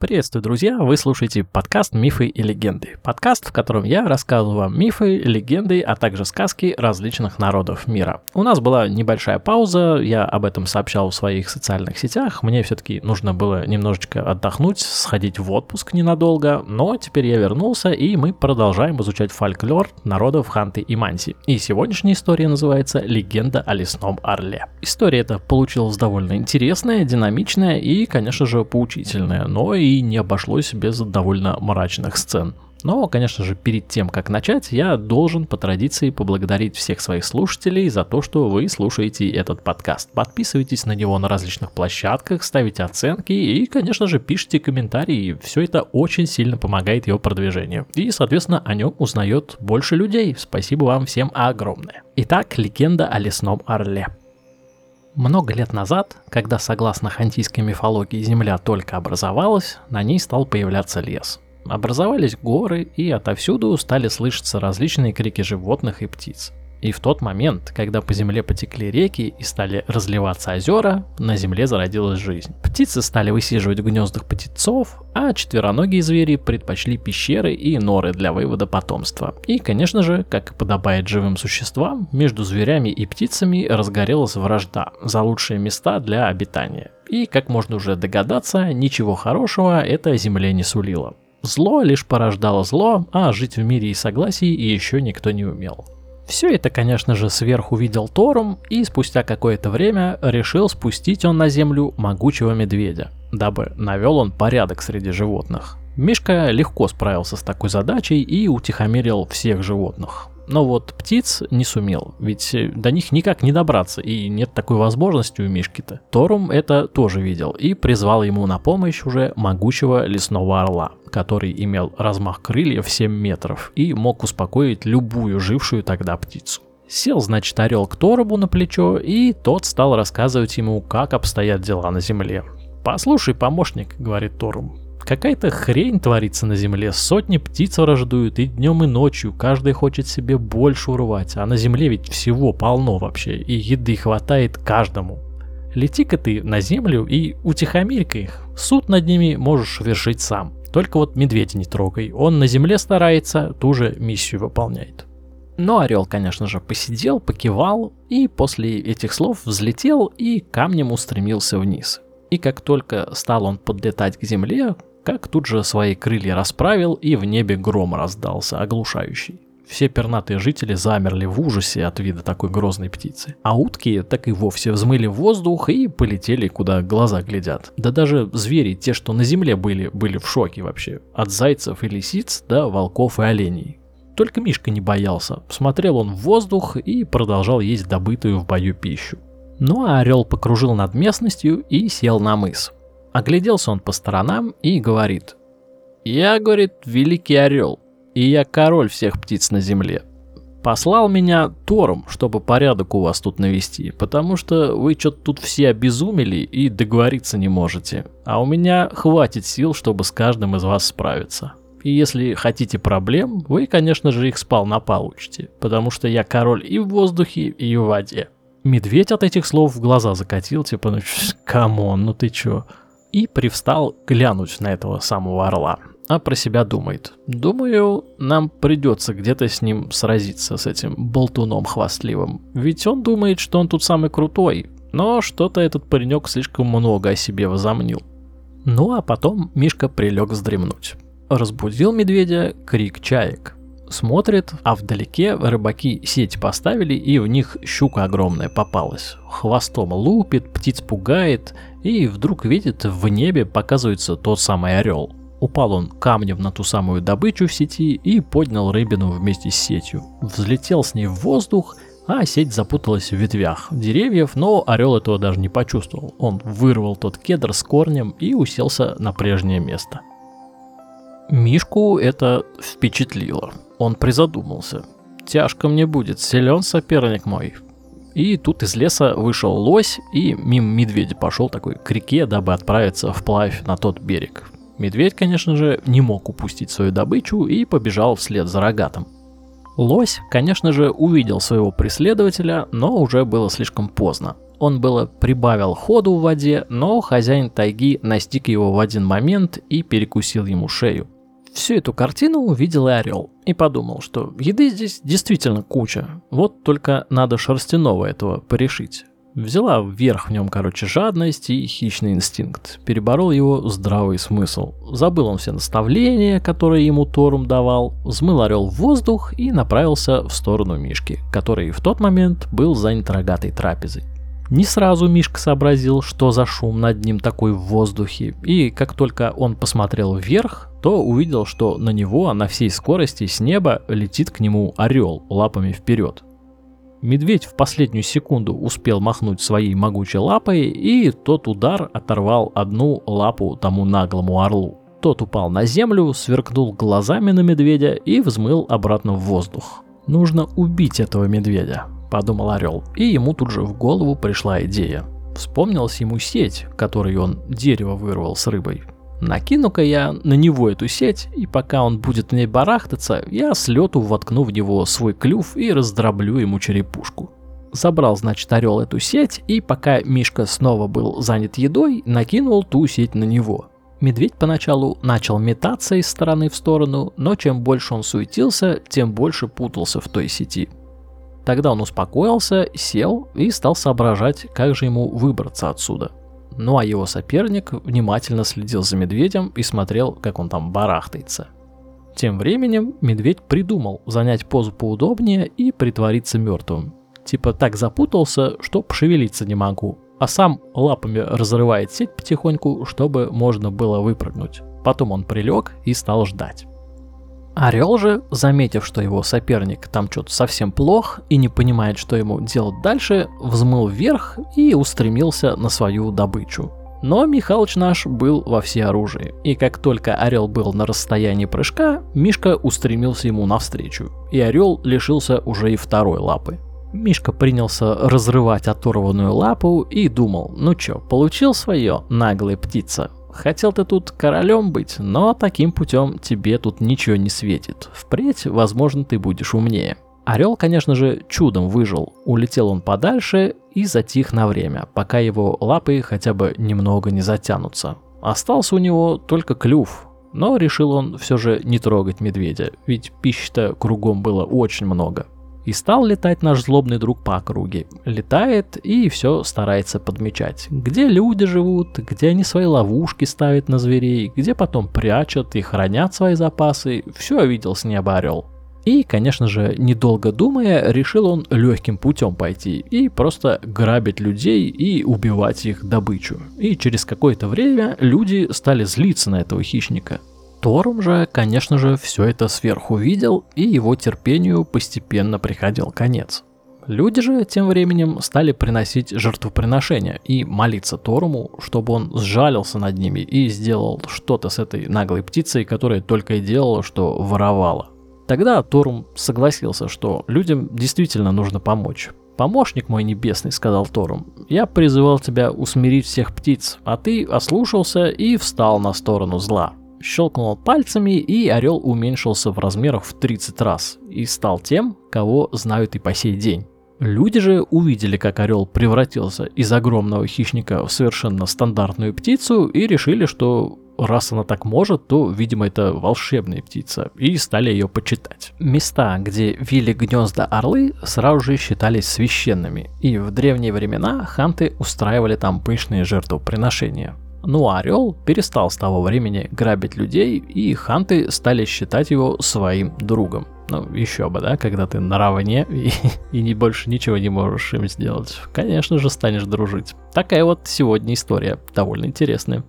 Приветствую, друзья! Вы слушаете подкаст «Мифы и легенды». Подкаст, в котором я рассказываю вам мифы, легенды, а также сказки различных народов мира. У нас была небольшая пауза, я об этом сообщал в своих социальных сетях. Мне все-таки нужно было немножечко отдохнуть, сходить в отпуск ненадолго, но теперь я вернулся, и мы продолжаем изучать фольклор народов Ханты и Манси. И сегодняшняя история называется «Легенда о лесном орле». История эта получилась довольно интересная, динамичная и, конечно же, поучительная, но и и не обошлось без довольно мрачных сцен. Но, конечно же, перед тем, как начать, я должен по традиции поблагодарить всех своих слушателей за то, что вы слушаете этот подкаст. Подписывайтесь на него на различных площадках, ставите оценки и, конечно же, пишите комментарии. Все это очень сильно помогает его продвижению. И, соответственно, о нем узнает больше людей. Спасибо вам всем огромное. Итак, легенда о лесном орле. Много лет назад, когда согласно хантийской мифологии Земля только образовалась, на ней стал появляться лес. Образовались горы, и отовсюду стали слышаться различные крики животных и птиц. И в тот момент, когда по земле потекли реки и стали разливаться озера, на земле зародилась жизнь. Птицы стали высиживать в гнездах птицов, а четвероногие звери предпочли пещеры и норы для вывода потомства. И, конечно же, как и подобает живым существам, между зверями и птицами разгорелась вражда за лучшие места для обитания. И, как можно уже догадаться, ничего хорошего это земле не сулило. Зло лишь порождало зло, а жить в мире и согласии еще никто не умел. Все это, конечно же, сверху видел Торум, и спустя какое-то время решил спустить он на землю могучего медведя, дабы навел он порядок среди животных. Мишка легко справился с такой задачей и утихомирил всех животных. Но вот птиц не сумел, ведь до них никак не добраться, и нет такой возможности у Мишки-то. Торум это тоже видел и призвал ему на помощь уже могучего лесного орла который имел размах крыльев в 7 метров и мог успокоить любую жившую тогда птицу. Сел, значит, орел к Торобу на плечо, и тот стал рассказывать ему, как обстоят дела на земле. «Послушай, помощник», — говорит Торум, — «какая-то хрень творится на земле, сотни птиц враждуют, и днем, и ночью, каждый хочет себе больше урвать, а на земле ведь всего полно вообще, и еды хватает каждому. Лети-ка ты на землю и утихомирь-ка их, суд над ними можешь вершить сам. Только вот медведя не трогай. Он на земле старается, ту же миссию выполняет. Но орел, конечно же, посидел, покивал, и после этих слов взлетел и камнем устремился вниз. И как только стал он подлетать к земле, как тут же свои крылья расправил, и в небе гром раздался, оглушающий. Все пернатые жители замерли в ужасе от вида такой грозной птицы. А утки так и вовсе взмыли в воздух и полетели, куда глаза глядят. Да даже звери, те, что на земле были, были в шоке вообще. От зайцев и лисиц до волков и оленей. Только Мишка не боялся. Смотрел он в воздух и продолжал есть добытую в бою пищу. Ну а орел покружил над местностью и сел на мыс. Огляделся он по сторонам и говорит. «Я, — говорит, — великий орел, и я король всех птиц на земле. Послал меня Тором, чтобы порядок у вас тут навести, потому что вы что-то тут все обезумели и договориться не можете, а у меня хватит сил, чтобы с каждым из вас справиться. И если хотите проблем, вы, конечно же, их сполна получите, потому что я король и в воздухе, и в воде. Медведь от этих слов в глаза закатил, типа, ну, come on, ну ты чё? И привстал глянуть на этого самого орла а про себя думает. Думаю, нам придется где-то с ним сразиться, с этим болтуном хвастливым. Ведь он думает, что он тут самый крутой, но что-то этот паренек слишком много о себе возомнил. Ну а потом Мишка прилег вздремнуть. Разбудил медведя крик чаек. Смотрит, а вдалеке рыбаки сеть поставили, и в них щука огромная попалась. Хвостом лупит, птиц пугает, и вдруг видит, в небе показывается тот самый орел. Упал он камнем на ту самую добычу в сети и поднял рыбину вместе с сетью. Взлетел с ней в воздух, а сеть запуталась в ветвях деревьев, но орел этого даже не почувствовал. Он вырвал тот кедр с корнем и уселся на прежнее место. Мишку это впечатлило. Он призадумался. Тяжко мне будет, силен соперник мой. И тут из леса вышел лось и мимо медведя пошел такой к реке, дабы отправиться вплавь на тот берег. Медведь, конечно же, не мог упустить свою добычу и побежал вслед за рогатом. Лось, конечно же, увидел своего преследователя, но уже было слишком поздно. Он было прибавил ходу в воде, но хозяин тайги настиг его в один момент и перекусил ему шею. Всю эту картину увидел и орел и подумал, что еды здесь действительно куча, вот только надо шерстяного этого порешить. Взяла вверх в нем, короче, жадность и хищный инстинкт. Переборол его здравый смысл. Забыл он все наставления, которые ему Торум давал, взмыл орел в воздух и направился в сторону Мишки, который в тот момент был занят рогатой трапезой. Не сразу Мишка сообразил, что за шум над ним такой в воздухе, и как только он посмотрел вверх, то увидел, что на него на всей скорости с неба летит к нему орел лапами вперед. Медведь в последнюю секунду успел махнуть своей могучей лапой, и тот удар оторвал одну лапу тому наглому орлу. Тот упал на землю, сверкнул глазами на медведя и взмыл обратно в воздух. «Нужно убить этого медведя», — подумал орел, и ему тут же в голову пришла идея. Вспомнилась ему сеть, которой он дерево вырвал с рыбой. Накину-ка я на него эту сеть, и пока он будет в ней барахтаться, я с лету воткну в него свой клюв и раздроблю ему черепушку. Забрал, значит, орел эту сеть, и пока Мишка снова был занят едой, накинул ту сеть на него. Медведь поначалу начал метаться из стороны в сторону, но чем больше он суетился, тем больше путался в той сети. Тогда он успокоился, сел и стал соображать, как же ему выбраться отсюда – ну а его соперник внимательно следил за медведем и смотрел, как он там барахтается. Тем временем медведь придумал занять позу поудобнее и притвориться мертвым. Типа так запутался, что пошевелиться не могу, а сам лапами разрывает сеть потихоньку, чтобы можно было выпрыгнуть. Потом он прилег и стал ждать. Орел же, заметив, что его соперник там что-то совсем плох и не понимает, что ему делать дальше, взмыл вверх и устремился на свою добычу. Но Михалыч наш был во всеоружии, и как только орел был на расстоянии прыжка, Мишка устремился ему навстречу, и орел лишился уже и второй лапы. Мишка принялся разрывать оторванную лапу и думал, ну чё, получил свое, наглая птица, Хотел ты тут королем быть, но таким путем тебе тут ничего не светит. Впредь, возможно, ты будешь умнее. Орел, конечно же, чудом выжил. Улетел он подальше и затих на время, пока его лапы хотя бы немного не затянутся. Остался у него только клюв, но решил он все же не трогать медведя, ведь пищи-то кругом было очень много. И стал летать наш злобный друг по округе. Летает и все старается подмечать. Где люди живут, где они свои ловушки ставят на зверей, где потом прячут и хранят свои запасы. Все видел с неба орел. И, конечно же, недолго думая, решил он легким путем пойти и просто грабить людей и убивать их добычу. И через какое-то время люди стали злиться на этого хищника. Торум же, конечно же, все это сверху видел, и его терпению постепенно приходил конец. Люди же тем временем стали приносить жертвоприношения и молиться Торуму, чтобы он сжалился над ними и сделал что-то с этой наглой птицей, которая только и делала, что воровала. Тогда Торум согласился, что людям действительно нужно помочь. «Помощник мой небесный», — сказал Торум, — «я призывал тебя усмирить всех птиц, а ты ослушался и встал на сторону зла щелкнул пальцами, и орел уменьшился в размерах в 30 раз и стал тем, кого знают и по сей день. Люди же увидели, как орел превратился из огромного хищника в совершенно стандартную птицу и решили, что раз она так может, то, видимо, это волшебная птица, и стали ее почитать. Места, где вили гнезда орлы, сразу же считались священными, и в древние времена ханты устраивали там пышные жертвоприношения. Ну а Орел перестал с того времени грабить людей, и ханты стали считать его своим другом. Ну, еще бы, да, когда ты наравне и, и не больше ничего не можешь им сделать. Конечно же, станешь дружить. Такая вот сегодня история, довольно интересная.